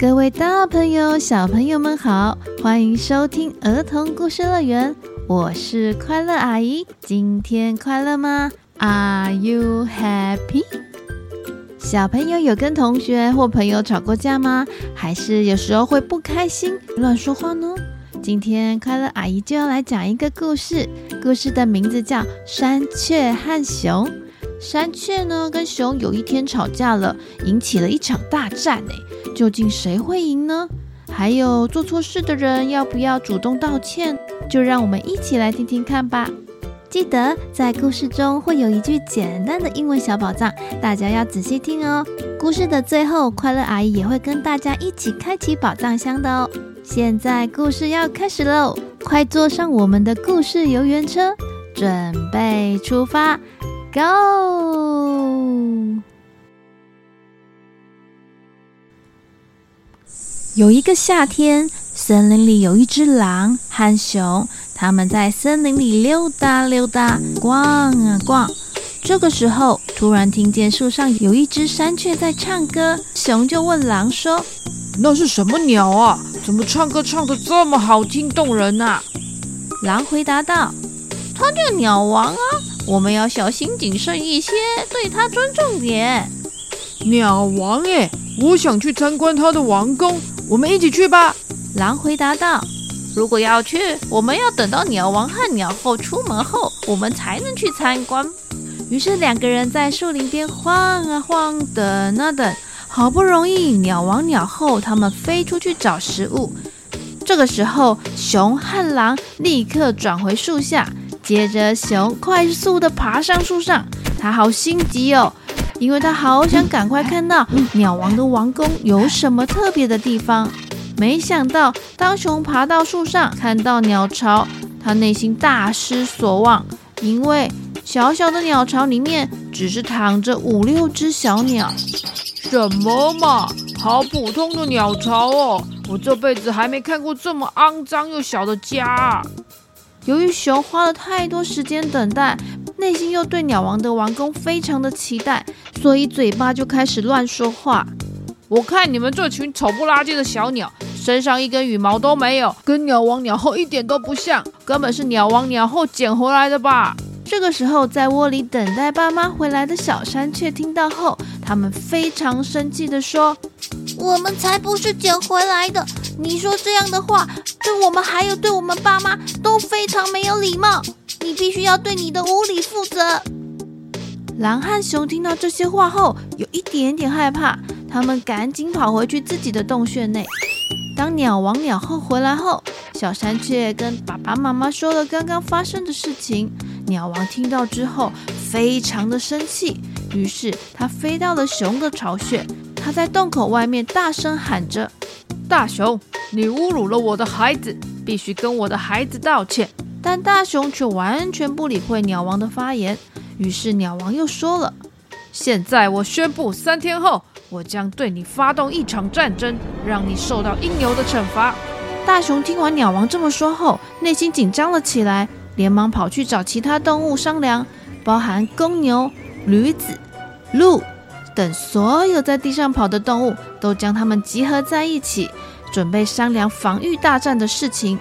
各位大朋友、小朋友们好，欢迎收听儿童故事乐园，我是快乐阿姨。今天快乐吗？Are you happy？小朋友有跟同学或朋友吵过架吗？还是有时候会不开心、乱说话呢？今天快乐阿姨就要来讲一个故事，故事的名字叫《山雀和熊》。山雀呢跟熊有一天吵架了，引起了一场大战。哎，究竟谁会赢呢？还有做错事的人要不要主动道歉？就让我们一起来听听看吧。记得在故事中会有一句简单的英文小宝藏，大家要仔细听哦。故事的最后，快乐阿姨也会跟大家一起开启宝藏箱的哦。现在故事要开始喽，快坐上我们的故事游园车，准备出发。Go！有一个夏天，森林里有一只狼和熊，他们在森林里溜达溜达，逛啊逛。这个时候，突然听见树上有一只山雀在唱歌，熊就问狼说：“那是什么鸟啊？怎么唱歌唱得这么好听动人啊？”狼回答道：“它叫鸟王啊。”我们要小心谨慎一些，对它尊重点。鸟王哎，我想去参观他的王宫，我们一起去吧。狼回答道：“如果要去，我们要等到鸟王和鸟后出门后，我们才能去参观。”于是两个人在树林边晃啊晃，等啊等，好不容易鸟王鸟后他们飞出去找食物。这个时候，熊和狼立刻转回树下。接着，熊快速地爬上树上，他好心急哦，因为他好想赶快看到鸟王的王宫有什么特别的地方。没想到，当熊爬到树上，看到鸟巢，他内心大失所望，因为小小的鸟巢里面只是躺着五六只小鸟。什么嘛，好普通的鸟巢哦！我这辈子还没看过这么肮脏又小的家。由于熊花了太多时间等待，内心又对鸟王的王宫非常的期待，所以嘴巴就开始乱说话。我看你们这群丑不拉几的小鸟，身上一根羽毛都没有，跟鸟王鸟后一点都不像，根本是鸟王鸟后捡回来的吧？这个时候，在窝里等待爸妈回来的小山雀听到后，他们非常生气地说：“我们才不是捡回来的！你说这样的话，对我们还有对我们爸妈都非常没有礼貌。你必须要对你的无理负责。”狼和熊听到这些话后，有一点点害怕，他们赶紧跑回去自己的洞穴内。当鸟王鸟后回来后，小山雀跟爸爸妈妈说了刚刚发生的事情。鸟王听到之后，非常的生气，于是他飞到了熊的巢穴。他在洞口外面大声喊着：“大熊，你侮辱了我的孩子，必须跟我的孩子道歉。”但大熊却完全不理会鸟王的发言。于是鸟王又说了：“现在我宣布，三天后我将对你发动一场战争，让你受到应有的惩罚。”大熊听完鸟王这么说后，内心紧张了起来。连忙跑去找其他动物商量，包含公牛、驴子、鹿等所有在地上跑的动物，都将它们集合在一起，准备商量防御大战的事情。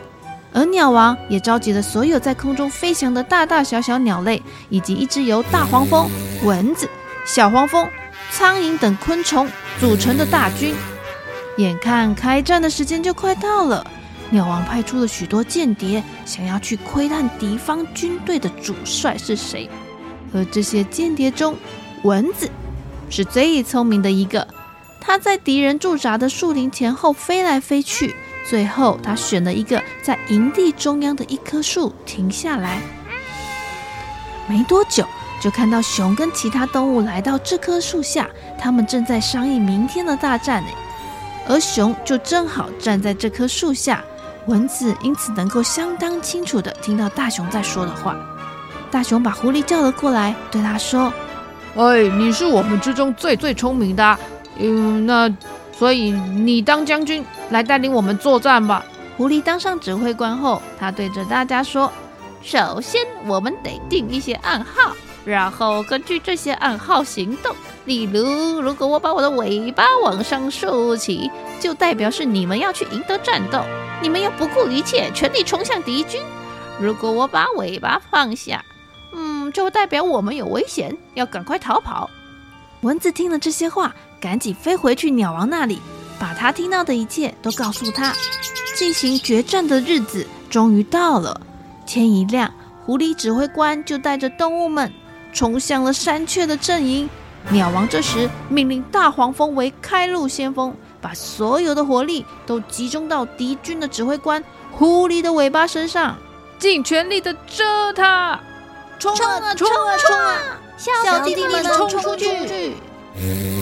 而鸟王也召集了所有在空中飞翔的大大小小鸟类，以及一只由大黄蜂、蚊子、小黄蜂、苍蝇等昆虫组成的大军。眼看开战的时间就快到了。鸟王派出了许多间谍，想要去窥探敌方军队的主帅是谁。而这些间谍中，蚊子是最聪明的一个。他在敌人驻扎的树林前后飞来飞去，最后他选了一个在营地中央的一棵树停下来。没多久，就看到熊跟其他动物来到这棵树下，他们正在商议明天的大战呢。而熊就正好站在这棵树下。蚊子因此能够相当清楚地听到大熊在说的话。大熊把狐狸叫了过来，对他说：“哎，你是我们之中最最聪明的，嗯，那所以你当将军来带领我们作战吧。”狐狸当上指挥官后，他对着大家说：“首先，我们得定一些暗号，然后根据这些暗号行动。例如，如果我把我的尾巴往上竖起，就代表是你们要去赢得战斗，你们要不顾一切，全力冲向敌军。如果我把尾巴放下，嗯，就代表我们有危险，要赶快逃跑。蚊子听了这些话，赶紧飞回去鸟王那里，把他听到的一切都告诉他。进行决战的日子终于到了。天一亮，狐狸指挥官就带着动物们冲向了山雀的阵营。鸟王这时命令大黄蜂为开路先锋，把所有的火力都集中到敌军的指挥官狐狸的尾巴身上，尽全力的蛰它！冲啊冲啊冲啊！小弟弟们冲出去！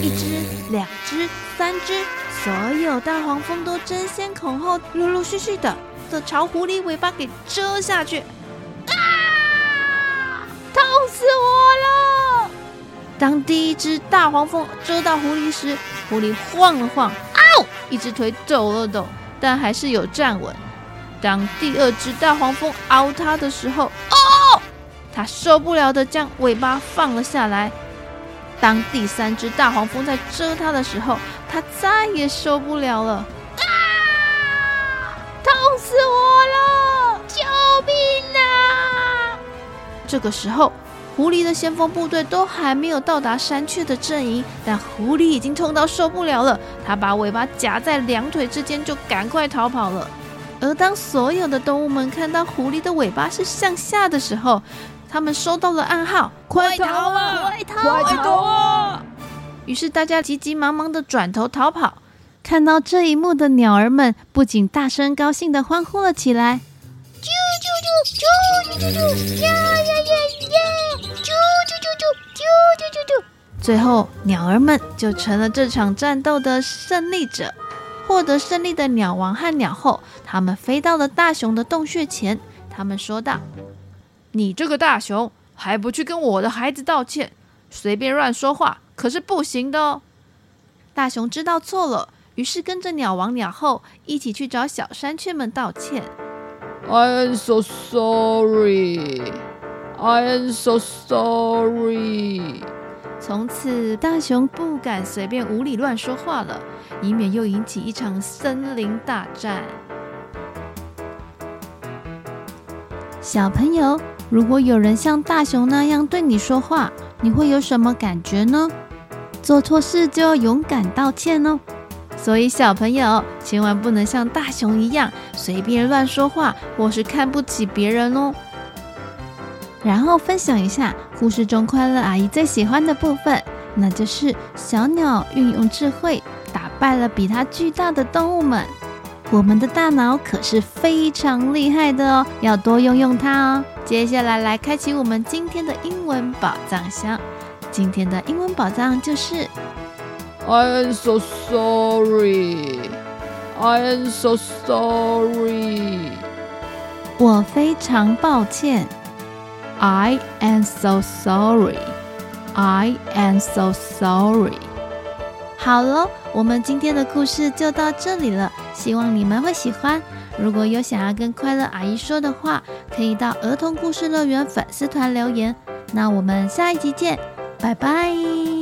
一只、两只、三只，所有大黄蜂都争先恐后，陆陆续续的的朝狐狸尾巴给蛰下去。啊！痛死我了！当第一只大黄蜂蛰到狐狸时，狐狸晃了晃，嗷！一只腿抖了抖，但还是有站稳。当第二只大黄蜂凹它的时候，哦！它受不了的将尾巴放了下来。当第三只大黄蜂在蛰它的时候，它再也受不了了，啊！痛死我了！救命啊！这个时候，狐狸的先锋部队都还没有到达山雀的阵营，但狐狸已经痛到受不了了，它把尾巴夹在两腿之间，就赶快逃跑了。而当所有的动物们看到狐狸的尾巴是向下的时候，他们收到了暗号：“快逃啊！快逃！快逃啊！”于是大家急急忙忙的转头逃跑。看到这一幕的鸟儿们不仅大声高兴的欢呼了起来：“啾啾啾啾啾啾呀呀呀呀！啾啾啾啾啾啾啾啾！”最后，鸟儿们就成了这场战斗的胜利者。获得胜利的鸟王和鸟后，他们飞到了大熊的洞穴前，他们说道。你这个大熊还不去跟我的孩子道歉，随便乱说话可是不行的哦。大熊知道错了，于是跟着鸟王、鸟后一起去找小山雀们道歉。I am so sorry. I am so sorry. 从此，大熊不敢随便无理乱说话了，以免又引起一场森林大战。小朋友。如果有人像大熊那样对你说话，你会有什么感觉呢？做错事就要勇敢道歉哦。所以小朋友千万不能像大熊一样随便乱说话，或是看不起别人哦。然后分享一下故事中快乐阿姨最喜欢的部分，那就是小鸟运用智慧打败了比它巨大的动物们。我们的大脑可是非常厉害的哦，要多用用它哦。接下来来开启我们今天的英文宝藏箱。今天的英文宝藏就是 I am so sorry. I am so sorry. 我非常抱歉。I am so sorry. I am so sorry. 好了，我们今天的故事就到这里了。希望你们会喜欢。如果有想要跟快乐阿姨说的话，可以到儿童故事乐园粉丝团留言。那我们下一集见，拜拜。